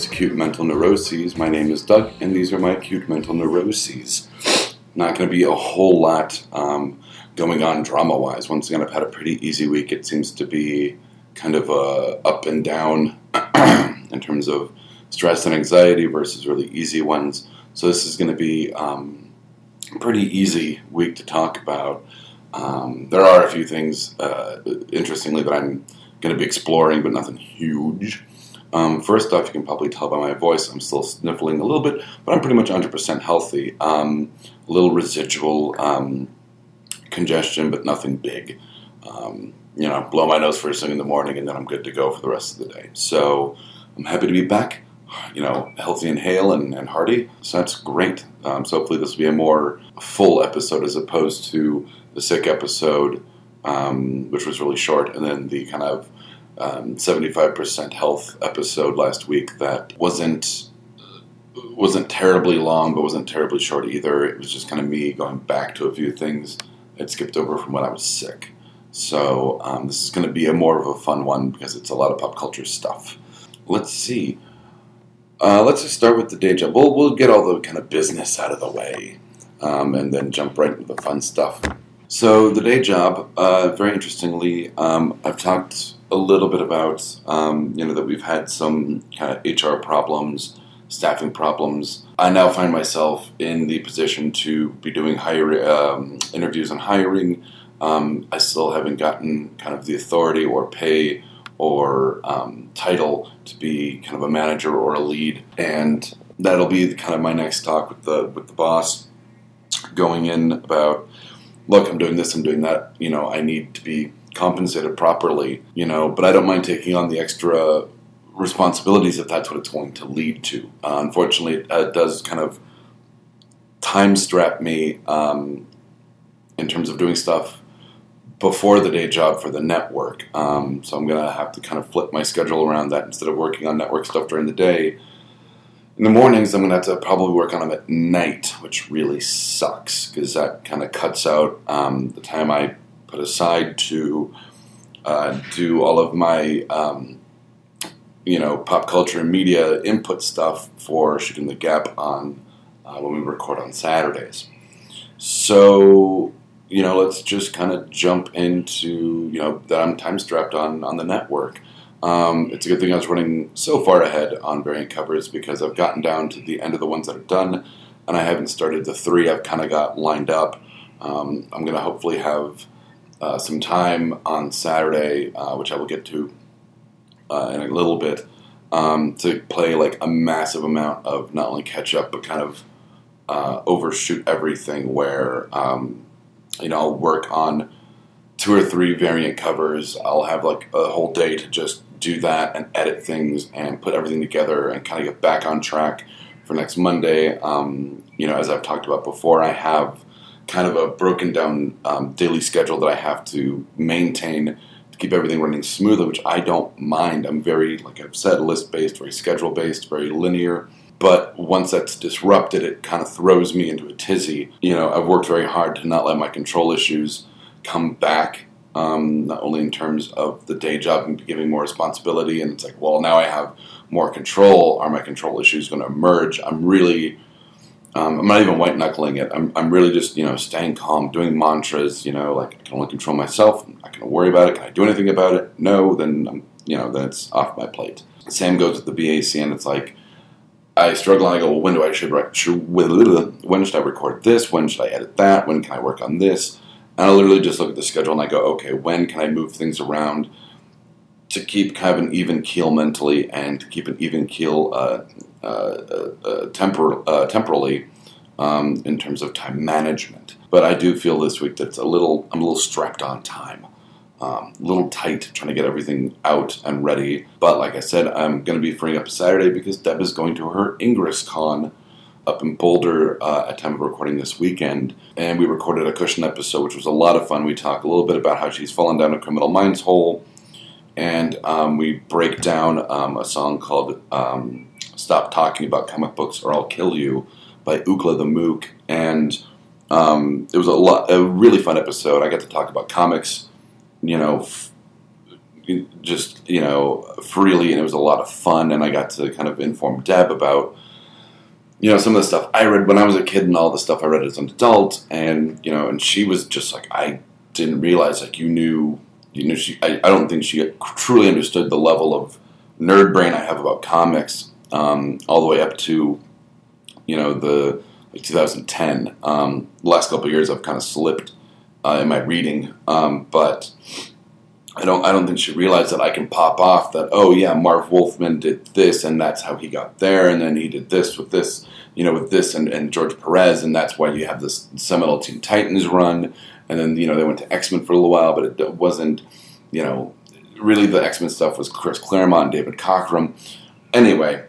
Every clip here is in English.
Doug's Acute Mental Neuroses. My name is Doug, and these are my acute mental neuroses. Not going to be a whole lot um, going on drama wise. Once again, I've had a pretty easy week. It seems to be kind of a up and down in terms of stress and anxiety versus really easy ones. So this is going to be um, a pretty easy week to talk about. Um, there are a few things, uh, interestingly, that I'm going to be exploring, but nothing huge. Um, first off, you can probably tell by my voice, I'm still sniffling a little bit, but I'm pretty much 100% healthy. Um, a little residual um, congestion, but nothing big. Um, you know, blow my nose first thing in the morning, and then I'm good to go for the rest of the day. So I'm happy to be back. You know, healthy and hale and, and hearty. So that's great. Um, so hopefully this will be a more full episode as opposed to the sick episode um, which was really short, and then the kind of um, 75% health episode last week that wasn't wasn't terribly long, but wasn't terribly short either. It was just kind of me going back to a few things I'd skipped over from when I was sick. So um, this is going to be a more of a fun one because it's a lot of pop culture stuff. Let's see. Uh, let's just start with the day job. We'll, we'll get all the kind of business out of the way um, and then jump right into the fun stuff. So the day job, uh, very interestingly, um, I've talked a little bit about um, you know that we've had some kind of HR problems, staffing problems. I now find myself in the position to be doing hire, um, interviews and hiring. Um, I still haven't gotten kind of the authority or pay or um, title to be kind of a manager or a lead, and that'll be the kind of my next talk with the with the boss going in about look, I'm doing this, I'm doing that. You know, I need to be compensated properly. You know, but I don't mind taking on the extra responsibilities if that's what it's going to lead to. Uh, unfortunately, it uh, does kind of time strap me um, in terms of doing stuff before the day job for the network. Um, so I'm going to have to kind of flip my schedule around that instead of working on network stuff during the day in the mornings, I'm going to have to probably work on them at night, which really sucks because that kind of cuts out um, the time I put aside to uh, do all of my, um, you know, pop culture and media input stuff for shooting the gap on uh, when we record on Saturdays. So, you know, let's just kind of jump into, you know, that I'm time strapped on on the network. Um, it's a good thing I was running so far ahead on variant covers because I've gotten down to the end of the ones that are done, and I haven't started the three I've kind of got lined up. Um, I'm going to hopefully have uh, some time on Saturday, uh, which I will get to uh, in a little bit, um, to play like a massive amount of not only catch up but kind of uh, overshoot everything. Where um, you know I'll work on two or three variant covers. I'll have like a whole day to just do that and edit things and put everything together and kind of get back on track for next Monday. Um, you know, as I've talked about before, I have kind of a broken down um, daily schedule that I have to maintain to keep everything running smoothly, which I don't mind. I'm very, like I've said, list based, very schedule based, very linear. But once that's disrupted, it kind of throws me into a tizzy. You know, I've worked very hard to not let my control issues come back um, not only in terms of the day job and giving more responsibility. And it's like, well, now I have more control. Are my control issues going to emerge? I'm really, um, I'm not even white knuckling it. I'm, I'm really just, you know, staying calm, doing mantras. You know, like I can only control myself. I can't worry about it. Can I do anything about it? No. Then I'm, you know, then it's off my plate. Same goes with the BAC, and it's like. I struggle and I go, well, when do I should, should when should I record this? When should I edit that? When can I work on this? And I literally just look at the schedule and I go, okay, when can I move things around to keep kind of an even keel mentally and to keep an even keel uh, uh, uh, uh tempor- uh, temporally um, in terms of time management. But I do feel this week that it's a little, I'm a little strapped on time. Um, a little tight trying to get everything out and ready. But like I said, I'm going to be freeing up Saturday because Deb is going to her Ingress Con up in Boulder uh, at time of recording this weekend, and we recorded a cushion episode, which was a lot of fun. We talk a little bit about how she's fallen down a criminal minds hole, and um, we break down um, a song called um, "Stop Talking About Comic Books or I'll Kill You" by Ookla the Mook, and um, it was a lot, a really fun episode. I got to talk about comics, you know. F- just you know freely, and it was a lot of fun. And I got to kind of inform Deb about you know some of the stuff I read when I was a kid and all the stuff I read as an adult, and you know, and she was just like, I didn't realize like you knew, you knew she. I, I don't think she truly understood the level of nerd brain I have about comics, um, all the way up to you know the like 2010. Um, the last couple years, I've kind of slipped uh, in my reading, um, but I don't I don't think she realized that I can pop off that oh yeah Marv Wolfman did this and that's how he got there and then he did this with this you know with this and, and George Perez and that's why you have this seminal Teen Titans run and then you know they went to X Men for a little while but it wasn't you know really the X Men stuff was Chris Claremont and David Cockrum anyway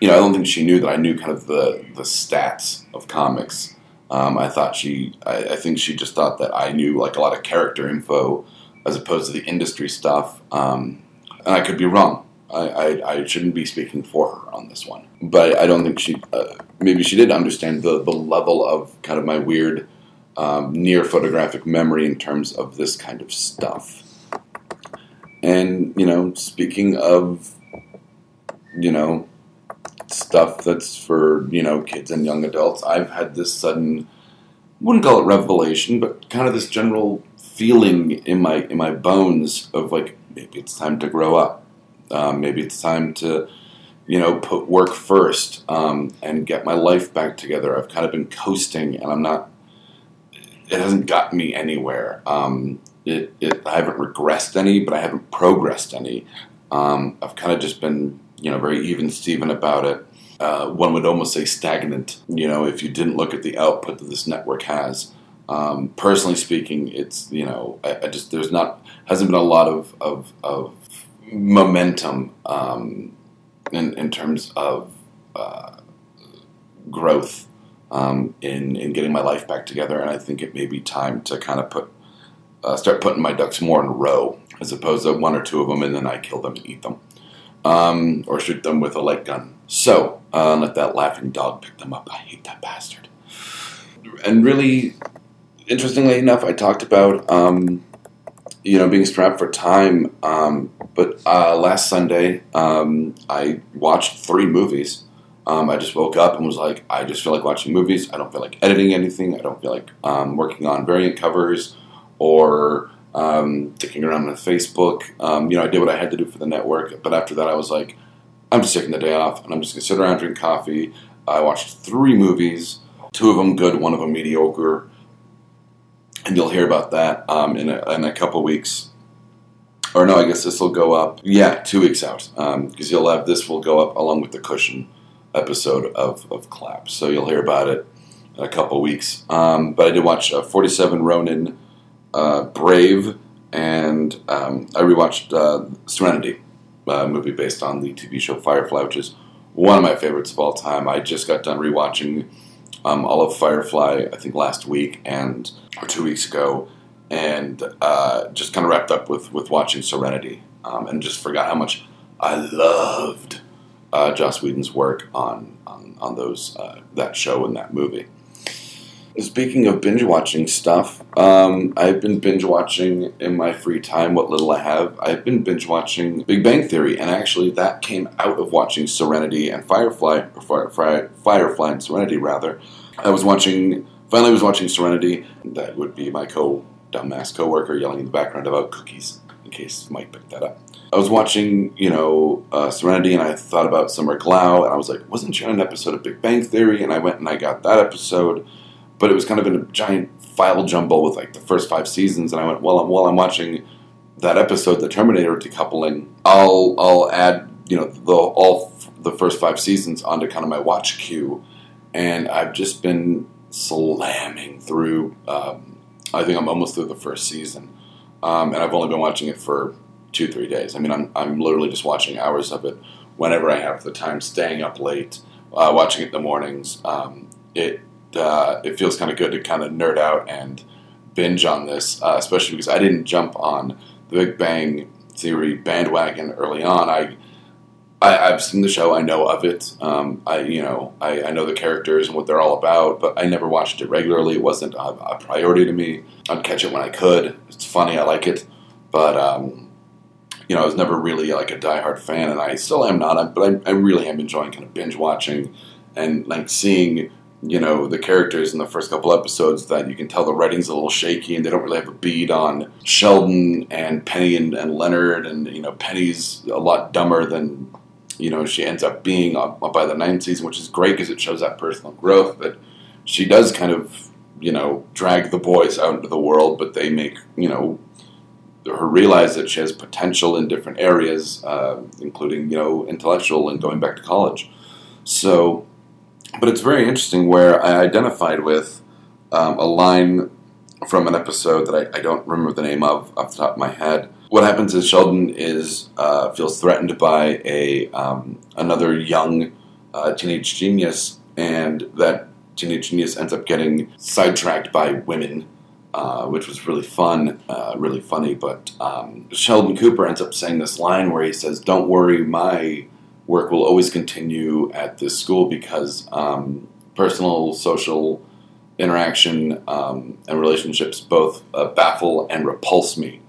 you know I don't think she knew that I knew kind of the the stats of comics um, I thought she I, I think she just thought that I knew like a lot of character info as opposed to the industry stuff. Um, and I could be wrong. I, I, I, shouldn't be speaking for her on this one. But I don't think she, uh, maybe she did understand the, the level of kind of my weird um, near photographic memory in terms of this kind of stuff. And, you know, speaking of, you know, stuff that's for, you know, kids and young adults, I've had this sudden, wouldn't call it revelation, but kind of this general feeling in my in my bones of like maybe it's time to grow up. Um, maybe it's time to you know put work first um, and get my life back together. I've kind of been coasting, and I'm not. It hasn't gotten me anywhere. Um, it, it, I haven't regressed any, but I haven't progressed any. Um, I've kind of just been, you know, very even Steven about it. Uh, one would almost say stagnant. You know, if you didn't look at the output that this network has, um, personally speaking, it's you know I, I, just there's not hasn't been a lot of of, of momentum um, in in terms of uh, growth um, in in getting my life back together, and I think it may be time to kind of put uh, start putting my ducks more in a row as opposed to one or two of them and then I kill them and eat them. Um, or shoot them with a light gun. So, uh, let that laughing dog pick them up. I hate that bastard. And really, interestingly enough, I talked about um, you know being strapped for time, um, but uh, last Sunday um, I watched three movies. Um, I just woke up and was like, I just feel like watching movies. I don't feel like editing anything. I don't feel like um, working on variant covers or um, around on Facebook. you know, I did what I had to do for the network, but after that, I was like, I'm just taking the day off, and I'm just gonna sit around drink coffee. I watched three movies, two of them good, one of them mediocre and you'll hear about that um, in, a, in a couple weeks. Or no, I guess this will go up. Yeah, two weeks out because um, you'll have this will go up along with the cushion episode of of Clap. So you'll hear about it in a couple weeks. Um, but I did watch uh, Forty Seven Ronin, uh, Brave, and um, I rewatched uh, Serenity, a movie based on the TV show Firefly, which is one of my favorites of all time. I just got done rewatching um, all of Firefly, I think last week and or two weeks ago, and uh, just kind of wrapped up with with watching Serenity, um, and just forgot how much I loved uh, Joss Whedon's work on on, on those uh, that show and that movie. Speaking of binge watching stuff, um, I've been binge watching in my free time what little I have. I've been binge watching Big Bang Theory, and actually that came out of watching Serenity and Firefly, or Fire, Firefly and Serenity rather. I was watching, finally was watching Serenity. That would be my co dumbass coworker yelling in the background about cookies, in case Mike picked that up. I was watching, you know, uh, Serenity, and I thought about Summer Glau, and I was like, wasn't she on an episode of Big Bang Theory? And I went and I got that episode but it was kind of in a giant file jumble with like the first five seasons. And I went, well, while I'm watching that episode, the Terminator decoupling, I'll I'll add you know the all f- the first five seasons onto kind of my watch queue, and I've just been slamming through. Um, I think I'm almost through the first season, um, and I've only been watching it for two three days. I mean, I'm I'm literally just watching hours of it whenever I have the time, staying up late, uh, watching it in the mornings. Um, it uh, it feels kind of good to kind of nerd out and binge on this, uh, especially because I didn't jump on the Big Bang Theory bandwagon early on. I, I have seen the show, I know of it. Um, I you know I, I, know the characters and what they're all about, but I never watched it regularly. It wasn't a, a priority to me. I'd catch it when I could. It's funny, I like it, but um, you know, I was never really like a diehard fan, and I still am not. But I, I really am enjoying kind of binge watching and like seeing you know the characters in the first couple episodes that you can tell the writing's a little shaky and they don't really have a beat on Sheldon and Penny and, and Leonard and you know Penny's a lot dumber than you know she ends up being by the ninth season, which is great because it shows that personal growth. But she does kind of you know drag the boys out into the world, but they make you know her realize that she has potential in different areas, uh, including you know intellectual and going back to college. So but it's very interesting where I identified with um, a line from an episode that I, I, don't remember the name of off the top of my head. What happens is Sheldon is uh, feels threatened by a um, another young uh, teenage genius, and that teenage genius ends up getting sidetracked by women, uh, which was really fun, uh, really funny. But um, Sheldon Cooper ends up saying this line where he says, "Don't worry, my." work will always continue at this school because um, personal, social interaction um, and relationships both uh, baffle and repulse me.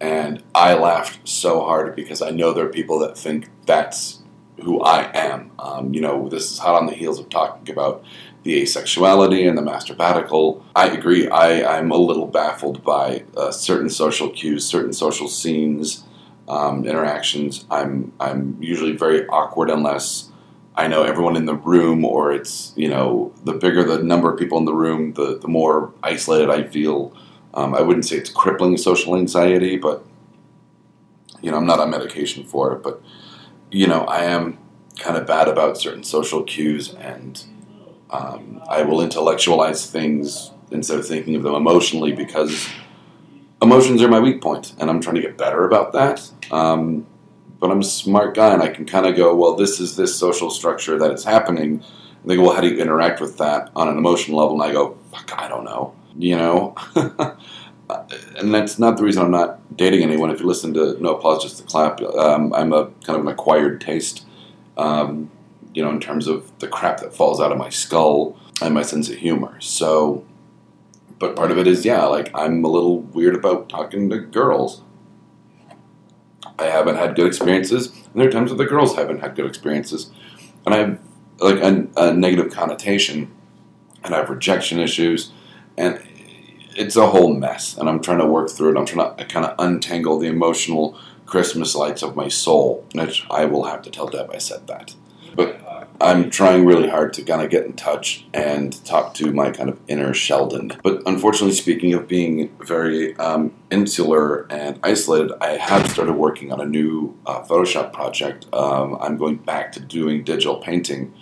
And I laughed so hard because I know there are people that think that's who I am. Um, you know, this is hot on the heels of talking about the asexuality and the masturbatical. I agree. I, I'm a little baffled by uh, certain social cues, certain social scenes, um, interactions, I'm I'm usually very awkward unless I know everyone in the room, or it's you know the bigger the number of people in the room, the the more isolated I feel. Um, I wouldn't say it's crippling social anxiety, but you know I'm not on medication for it. But you know I am kind of bad about certain social cues, and um, I will intellectualize things instead of thinking of them emotionally because emotions are my weak point, and I'm trying to get better about that. Um, but I'm a smart guy, and I can kind of go, well, this is this social structure that is happening. And they go, well, how do you interact with that on an emotional level? And I go, fuck, I don't know. You know? and that's not the reason I'm not dating anyone. If you listen to No Applause, Just the Clap, um, I'm a kind of an acquired taste, um, you know, in terms of the crap that falls out of my skull and my sense of humor. So but part of it is yeah, like I'm a little weird about talking to girls. I haven't had good experiences, and there are times where the girls haven't had good experiences, and I have like a, a negative connotation, and I have rejection issues, and it's a whole mess. And I'm trying to work through it. I'm trying to kind of untangle the emotional Christmas lights of my soul, which I will have to tell Deb I said that. But I'm trying really hard to kind of get in touch and talk to my kind of inner Sheldon. But unfortunately, speaking of being very um, insular and isolated, I have started working on a new uh, Photoshop project. Um, I'm going back to doing digital painting,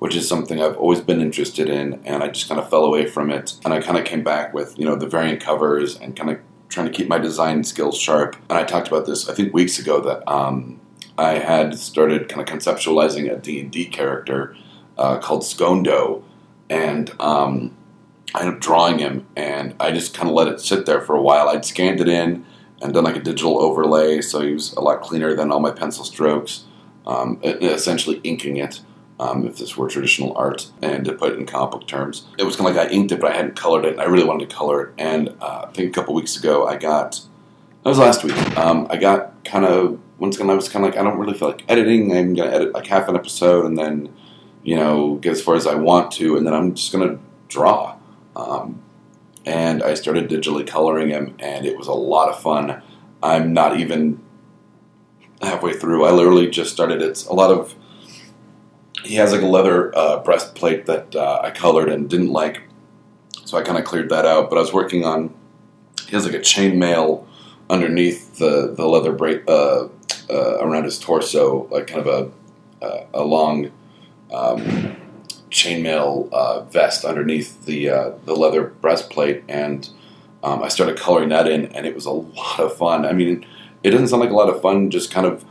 which is something I've always been interested in, and I just kind of fell away from it. And I kind of came back with you know the variant covers and kind of trying to keep my design skills sharp. And I talked about this I think weeks ago that. Um, I had started kind of conceptualizing a D&D character uh, called Skondo, and um, I ended up drawing him, and I just kind of let it sit there for a while. I'd scanned it in and done like a digital overlay, so he was a lot cleaner than all my pencil strokes, um, essentially inking it. Um, if this were traditional art, and to put it in comic book terms, it was kind of like I inked it, but I hadn't colored it, and I really wanted to color it. And uh, I think a couple weeks ago, I got that was last week. Um, I got kind of once again, I was kind of like, I don't really feel like editing. I'm going to edit like half an episode and then, you know, get as far as I want to, and then I'm just going to draw. Um, and I started digitally coloring him, and it was a lot of fun. I'm not even halfway through. I literally just started. It's a lot of. He has like a leather uh, breastplate that uh, I colored and didn't like, so I kind of cleared that out. But I was working on. He has like a chainmail underneath the the leather bra- uh, uh, around his torso, like kind of a uh, a long um, chainmail uh, vest underneath the the leather breastplate, and um, I started coloring that in, and it was a lot of fun. I mean, it doesn't sound like a lot of fun, just kind of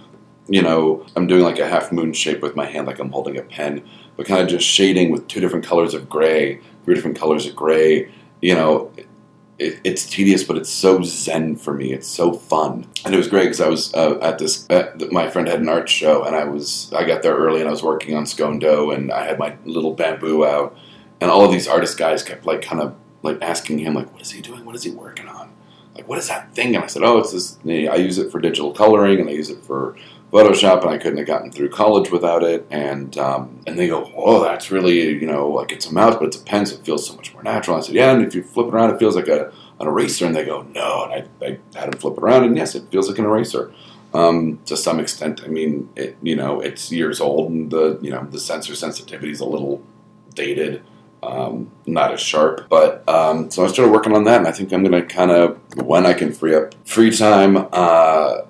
you know, I'm doing like a half moon shape with my hand, like I'm holding a pen, but kind of just shading with two different colors of gray, three different colors of gray. You know, it, it's tedious, but it's so zen for me. It's so fun, and it was great because I was uh, at this. At, my friend had an art show, and I was I got there early, and I was working on Skondo, and I had my little bamboo out, and all of these artist guys kept like kind of like asking him like, "What is he doing? What is he working on?" like, what is that thing? And I said, oh, it's this. I use it for digital coloring, and I use it for Photoshop, and I couldn't have gotten through college without it. And um, and they go, oh, that's really you know like it's a mouse, but it's a pen, so it feels so much more natural. I said, yeah, and if you flip it around, it feels like a an eraser. And they go, no, and I, I had them flip it around, and yes, it feels like an eraser. Um, to some extent, I mean, it you know it's years old, and the you know the sensor sensitivity is a little dated um, not as sharp. But um, so I started working on that, and I think I'm going to kind of when I can free up free time. Uh,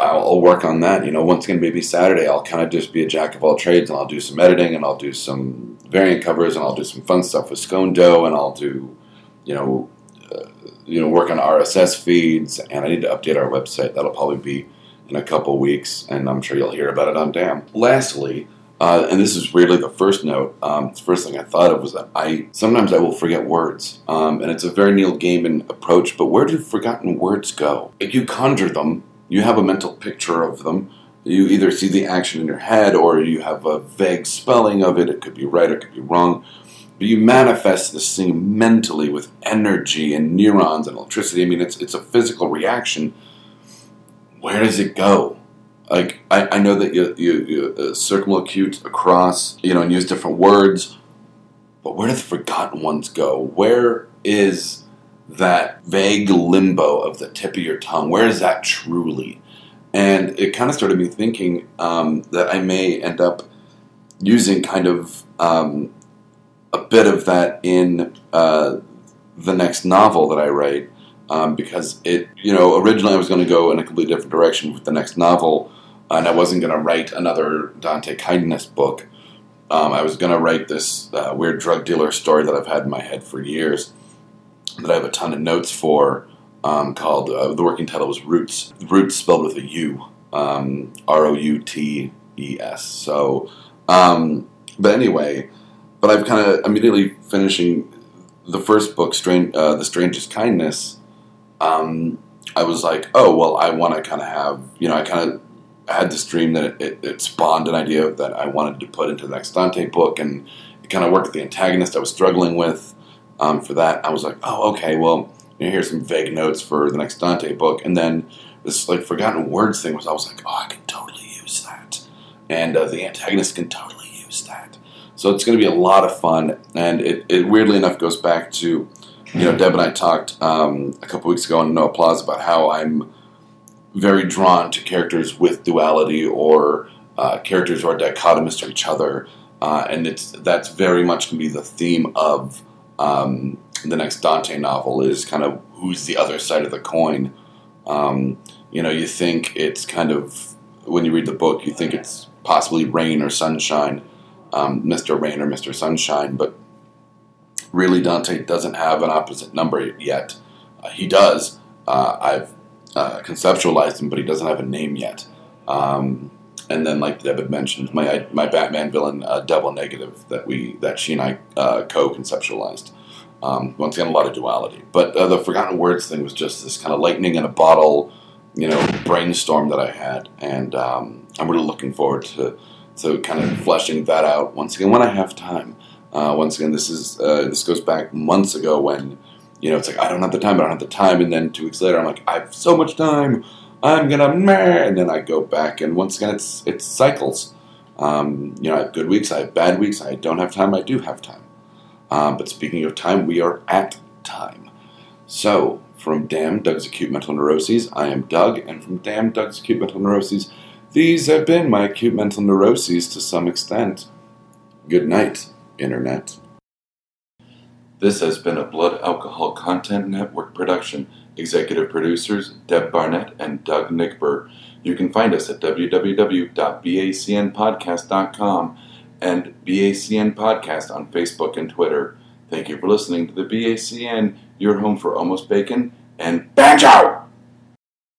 I'll, I'll, work on that. You know, once again, maybe Saturday, I'll kind of just be a jack of all trades, and I'll do some editing, and I'll do some variant covers, and I'll do some fun stuff with Skondo, and I'll do, you know, uh, you know, work on RSS feeds, and I need to update our website. That'll probably be in a couple weeks, and I'm sure you'll hear about it on Damn. Lastly, uh, and this is really the first note. Um, the first thing I thought of was that I sometimes I will forget words, um, and it's a very Neil Gaiman approach. But where do forgotten words go? You conjure them, you have a mental picture of them. You either see the action in your head, or you have a vague spelling of it. It could be right, it could be wrong. But you manifest this thing mentally with energy and neurons and electricity. I mean, it's it's a physical reaction. Where does it go? Like I, I know that you, you, you uh, circumlocute across, you know, and use different words, but where do the forgotten ones go? Where is that vague limbo of the tip of your tongue? Where is that truly? And it kind of started me thinking um, that I may end up using kind of um, a bit of that in uh, the next novel that I write. Um, because it, you know, originally I was going to go in a completely different direction with the next novel, and I wasn't going to write another Dante Kindness book. Um, I was going to write this uh, weird drug dealer story that I've had in my head for years, that I have a ton of notes for, um, called, uh, the working title was Roots. Roots spelled with a U, um, R O U T E S. So, um, but anyway, but I've kind of immediately finishing the first book, uh, The Strangest Kindness. Um, I was like, oh, well, I want to kind of have, you know, I kind of had this dream that it, it, it, spawned an idea that I wanted to put into the next Dante book, and it kind of worked with the antagonist I was struggling with. Um, for that, I was like, oh, okay, well, you know, here's some vague notes for the next Dante book, and then this like forgotten words thing was, I was like, oh, I can totally use that, and uh, the antagonist can totally use that. So it's going to be a lot of fun, and it, it weirdly enough goes back to, you know, Deb and I talked um, a couple weeks ago on No Applause about how I'm very drawn to characters with duality or uh, characters who are dichotomous to each other, uh, and it's that's very much going to be the theme of um, the next Dante novel. Is kind of who's the other side of the coin. Um, you know, you think it's kind of when you read the book, you think it's possibly rain or sunshine, um, Mr. Rain or Mr. Sunshine, but really Dante doesn't have an opposite number yet. Uh, he does. Uh, I've uh, conceptualized him, but he doesn't have a name yet. Um, and then, like Deb had mentioned, my my Batman villain, uh, Double Negative, that we that she and I uh, co-conceptualized. Um, once again, a lot of duality. But uh, the Forgotten Words thing was just this kind of lightning in a bottle, you know, brainstorm that I had, and um, I'm really looking forward to to kind of fleshing that out once again when I have time. Uh, once again, this is uh, this goes back months ago when you know, it's like I don't have the time, I don't have the time, and then two weeks later, I'm like, I have so much time, I'm gonna meh, and then I go back, and once again, it's it's cycles. Um, you know, I have good weeks, I have bad weeks, I don't have time, I do have time. Um, but speaking of time, we are at time. So, from Damn Doug's Acute Mental Neuroses, I am Doug, and from Damn Doug's Acute Mental Neuroses, these have been my acute mental neuroses to some extent. Good night, Internet. This has been a Blood Alcohol Content Network production. Executive producers Deb Barnett and Doug Nickber. You can find us at www.bacnpodcast.com and BACN Podcast on Facebook and Twitter. Thank you for listening to the BACN, your home for almost bacon and banjo!